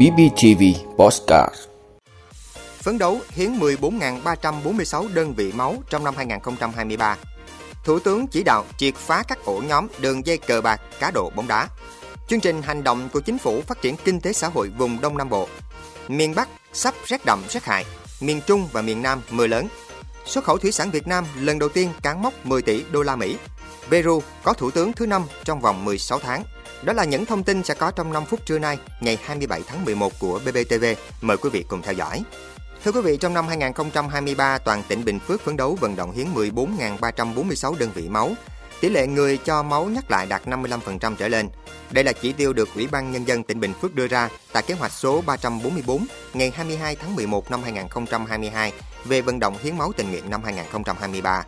BBTV Postcard Phấn đấu hiến 14.346 đơn vị máu trong năm 2023. Thủ tướng chỉ đạo triệt phá các ổ nhóm đường dây cờ bạc, cá độ bóng đá. Chương trình hành động của chính phủ phát triển kinh tế xã hội vùng Đông Nam Bộ. Miền Bắc sắp rét đậm rét hại, miền Trung và miền Nam mưa lớn. Xuất khẩu thủy sản Việt Nam lần đầu tiên cán mốc 10 tỷ đô la Mỹ. Peru có thủ tướng thứ năm trong vòng 16 tháng. Đó là những thông tin sẽ có trong 5 phút trưa nay, ngày 27 tháng 11 của BBTV. Mời quý vị cùng theo dõi. Thưa quý vị, trong năm 2023, toàn tỉnh Bình Phước phấn đấu vận động hiến 14.346 đơn vị máu. Tỷ lệ người cho máu nhắc lại đạt 55% trở lên. Đây là chỉ tiêu được Ủy ban Nhân dân tỉnh Bình Phước đưa ra tại kế hoạch số 344 ngày 22 tháng 11 năm 2022 về vận động hiến máu tình nguyện năm 2023.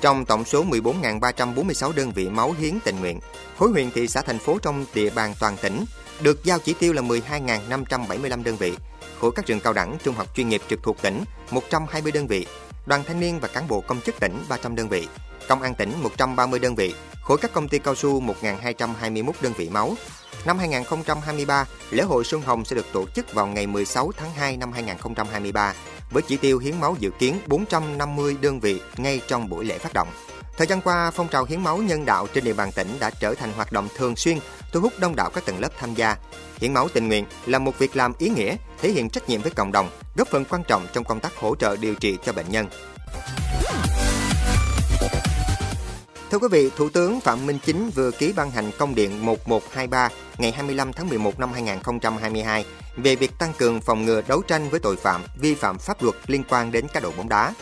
Trong tổng số 14.346 đơn vị máu hiến tình nguyện, khối huyện thị xã thành phố trong địa bàn toàn tỉnh được giao chỉ tiêu là 12.575 đơn vị, khối các trường cao đẳng, trung học chuyên nghiệp trực thuộc tỉnh 120 đơn vị, đoàn thanh niên và cán bộ công chức tỉnh 300 đơn vị, công an tỉnh 130 đơn vị, khối các công ty cao su 1.221 đơn vị máu. Năm 2023, lễ hội Xuân Hồng sẽ được tổ chức vào ngày 16 tháng 2 năm 2023 với chỉ tiêu hiến máu dự kiến 450 đơn vị ngay trong buổi lễ phát động. Thời gian qua, phong trào hiến máu nhân đạo trên địa bàn tỉnh đã trở thành hoạt động thường xuyên, thu hút đông đảo các tầng lớp tham gia. Hiến máu tình nguyện là một việc làm ý nghĩa, thể hiện trách nhiệm với cộng đồng, góp phần quan trọng trong công tác hỗ trợ điều trị cho bệnh nhân. Thưa quý vị, Thủ tướng Phạm Minh Chính vừa ký ban hành công điện 1123 ngày 25 tháng 11 năm 2022 về việc tăng cường phòng ngừa đấu tranh với tội phạm vi phạm pháp luật liên quan đến cá độ bóng đá.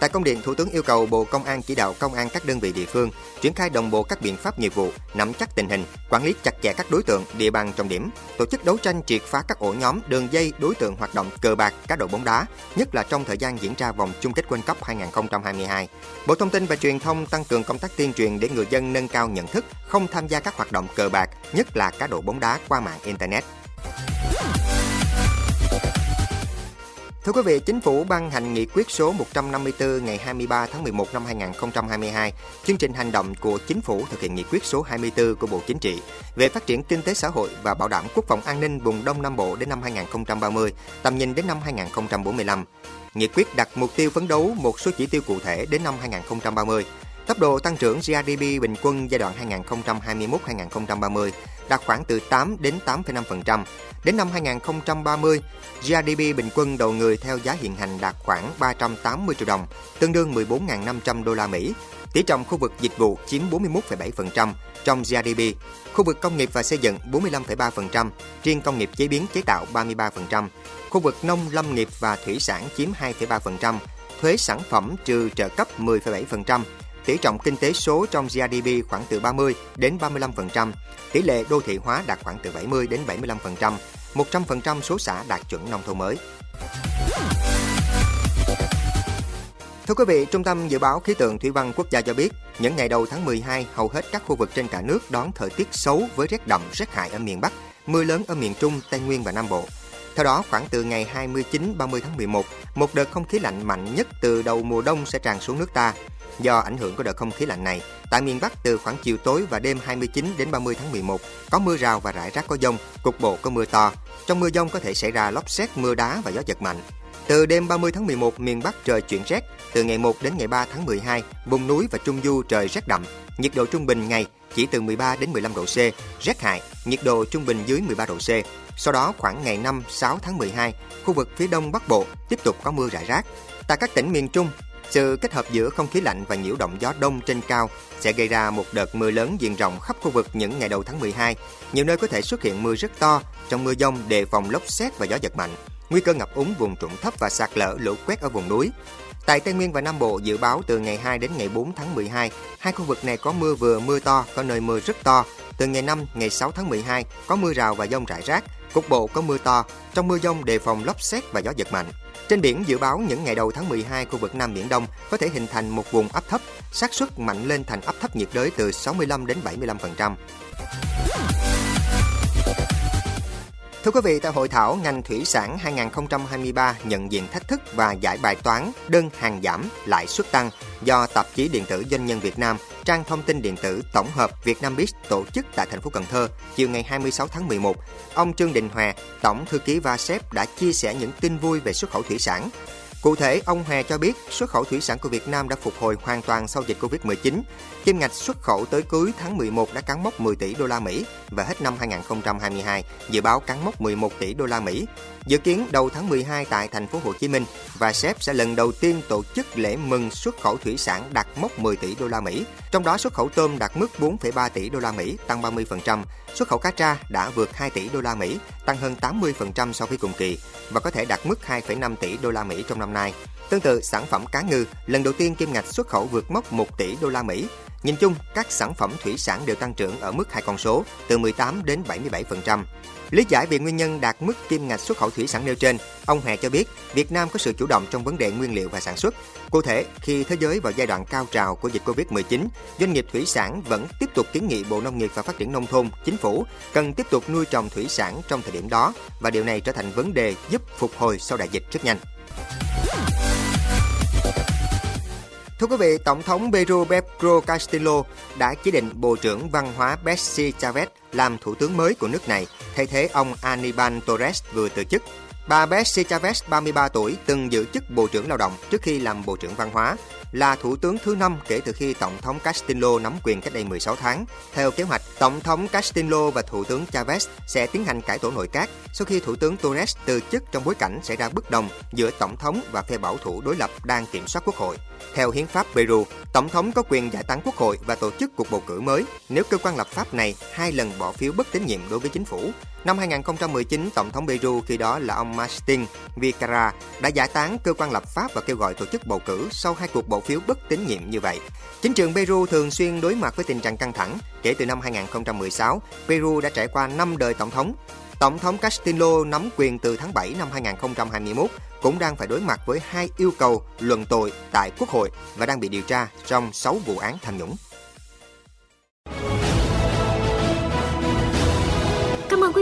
Tại công điện, Thủ tướng yêu cầu Bộ Công an chỉ đạo công an các đơn vị địa phương triển khai đồng bộ các biện pháp nghiệp vụ, nắm chắc tình hình, quản lý chặt chẽ các đối tượng, địa bàn trọng điểm, tổ chức đấu tranh triệt phá các ổ nhóm, đường dây đối tượng hoạt động cờ bạc, cá độ bóng đá, nhất là trong thời gian diễn ra vòng chung kết World Cup 2022. Bộ Thông tin và Truyền thông tăng cường công tác tuyên truyền để người dân nâng cao nhận thức, không tham gia các hoạt động cờ bạc, nhất là cá độ bóng đá qua mạng internet. Thưa quý vị, Chính phủ ban hành nghị quyết số 154 ngày 23 tháng 11 năm 2022, chương trình hành động của Chính phủ thực hiện nghị quyết số 24 của Bộ Chính trị về phát triển kinh tế xã hội và bảo đảm quốc phòng an ninh vùng Đông Nam Bộ đến năm 2030, tầm nhìn đến năm 2045. Nghị quyết đặt mục tiêu phấn đấu một số chỉ tiêu cụ thể đến năm 2030. Tốc độ tăng trưởng GDP bình quân giai đoạn 2021-2030 đạt khoảng từ 8 đến 8,5%. Đến năm 2030, GDP bình quân đầu người theo giá hiện hành đạt khoảng 380 triệu đồng, tương đương 14.500 đô la Mỹ. Tỷ trọng khu vực dịch vụ chiếm 41,7% trong GDP, khu vực công nghiệp và xây dựng 45,3%, riêng công nghiệp chế biến chế tạo 33%, khu vực nông lâm nghiệp và thủy sản chiếm 2,3%, thuế sản phẩm trừ trợ cấp 10,7%, tỷ trọng kinh tế số trong GDP khoảng từ 30 đến 35%, tỷ lệ đô thị hóa đạt khoảng từ 70 đến 75%, 100% số xã đạt chuẩn nông thôn mới. Thưa quý vị, Trung tâm Dự báo Khí tượng Thủy văn Quốc gia cho biết, những ngày đầu tháng 12, hầu hết các khu vực trên cả nước đón thời tiết xấu với rét đậm, rét hại ở miền Bắc, mưa lớn ở miền Trung, Tây Nguyên và Nam Bộ. Theo đó, khoảng từ ngày 29-30 tháng 11, một đợt không khí lạnh mạnh nhất từ đầu mùa đông sẽ tràn xuống nước ta. Do ảnh hưởng của đợt không khí lạnh này, tại miền Bắc từ khoảng chiều tối và đêm 29 đến 30 tháng 11 có mưa rào và rải rác có dông, cục bộ có mưa to. Trong mưa dông có thể xảy ra lốc xét, mưa đá và gió giật mạnh. Từ đêm 30 tháng 11, miền Bắc trời chuyển rét. Từ ngày 1 đến ngày 3 tháng 12, vùng núi và trung du trời rét đậm. Nhiệt độ trung bình ngày chỉ từ 13 đến 15 độ C, rét hại, nhiệt độ trung bình dưới 13 độ C. Sau đó khoảng ngày 5, 6 tháng 12, khu vực phía đông bắc bộ tiếp tục có mưa rải rác. Tại các tỉnh miền Trung, sự kết hợp giữa không khí lạnh và nhiễu động gió đông trên cao sẽ gây ra một đợt mưa lớn diện rộng khắp khu vực những ngày đầu tháng 12. Nhiều nơi có thể xuất hiện mưa rất to, trong mưa dông đề phòng lốc xét và gió giật mạnh. Nguy cơ ngập úng vùng trũng thấp và sạt lở lũ quét ở vùng núi. Tại Tây Nguyên và Nam Bộ dự báo từ ngày 2 đến ngày 4 tháng 12, hai khu vực này có mưa vừa mưa to, có nơi mưa rất to. Từ ngày 5, ngày 6 tháng 12 có mưa rào và dông rải rác, cục bộ có mưa to. Trong mưa dông đề phòng lốc xét và gió giật mạnh. Trên biển dự báo những ngày đầu tháng 12 khu vực Nam Biển Đông có thể hình thành một vùng áp thấp, xác suất mạnh lên thành áp thấp nhiệt đới từ 65 đến 75%. Thưa quý vị, tại hội thảo ngành thủy sản 2023 nhận diện thách thức và giải bài toán đơn hàng giảm, lãi suất tăng do tạp chí điện tử Doanh nhân Việt Nam, trang thông tin điện tử tổng hợp Việt Nam Biz tổ chức tại thành phố Cần Thơ chiều ngày 26 tháng 11. Ông Trương Đình Hòa, tổng thư ký VASEP đã chia sẻ những tin vui về xuất khẩu thủy sản. Cụ thể, ông Hòa cho biết xuất khẩu thủy sản của Việt Nam đã phục hồi hoàn toàn sau dịch Covid-19. Kim ngạch xuất khẩu tới cuối tháng 11 đã cán mốc 10 tỷ đô la Mỹ và hết năm 2022 dự báo cán mốc 11 tỷ đô la Mỹ. Dự kiến đầu tháng 12 tại thành phố Hồ Chí Minh và SEP sẽ lần đầu tiên tổ chức lễ mừng xuất khẩu thủy sản đạt mốc 10 tỷ đô la Mỹ. Trong đó xuất khẩu tôm đạt mức 4,3 tỷ đô la Mỹ, tăng 30%, xuất khẩu cá tra đã vượt 2 tỷ đô la Mỹ, tăng hơn 80% so với cùng kỳ và có thể đạt mức 2,5 tỷ đô la Mỹ trong năm nay. Tương tự, sản phẩm cá ngừ lần đầu tiên kim ngạch xuất khẩu vượt mốc 1 tỷ đô la Mỹ. Nhìn chung, các sản phẩm thủy sản đều tăng trưởng ở mức hai con số, từ 18 đến 77%. Lý giải về nguyên nhân đạt mức kim ngạch xuất khẩu thủy sản nêu trên, ông Hè cho biết Việt Nam có sự chủ động trong vấn đề nguyên liệu và sản xuất. Cụ thể, khi thế giới vào giai đoạn cao trào của dịch Covid-19, doanh nghiệp thủy sản vẫn tiếp tục kiến nghị Bộ Nông nghiệp và Phát triển Nông thôn, Chính phủ cần tiếp tục nuôi trồng thủy sản trong thời điểm đó và điều này trở thành vấn đề giúp phục hồi sau đại dịch rất nhanh. Thưa quý vị, Tổng thống Peru Pedro Castillo đã chỉ định Bộ trưởng Văn hóa Betsy Chavez làm thủ tướng mới của nước này, thay thế ông Aníbal Torres vừa từ chức. Bà Betsy Chavez, 33 tuổi, từng giữ chức Bộ trưởng Lao động trước khi làm Bộ trưởng Văn hóa là thủ tướng thứ năm kể từ khi Tổng thống Castillo nắm quyền cách đây 16 tháng. Theo kế hoạch, Tổng thống Castillo và Thủ tướng Chavez sẽ tiến hành cải tổ nội các sau khi Thủ tướng Torres từ chức trong bối cảnh xảy ra bất đồng giữa Tổng thống và phe bảo thủ đối lập đang kiểm soát quốc hội. Theo hiến pháp Peru, Tổng thống có quyền giải tán quốc hội và tổ chức cuộc bầu cử mới nếu cơ quan lập pháp này hai lần bỏ phiếu bất tín nhiệm đối với chính phủ. Năm 2019, Tổng thống Peru khi đó là ông Martin Vizcarra đã giải tán cơ quan lập pháp và kêu gọi tổ chức bầu cử sau hai cuộc bỏ phiếu bất tín nhiệm như vậy. Chính trường Peru thường xuyên đối mặt với tình trạng căng thẳng. Kể từ năm 2016, Peru đã trải qua 5 đời tổng thống. Tổng thống Castillo nắm quyền từ tháng 7 năm 2021 cũng đang phải đối mặt với hai yêu cầu luận tội tại Quốc hội và đang bị điều tra trong 6 vụ án tham nhũng.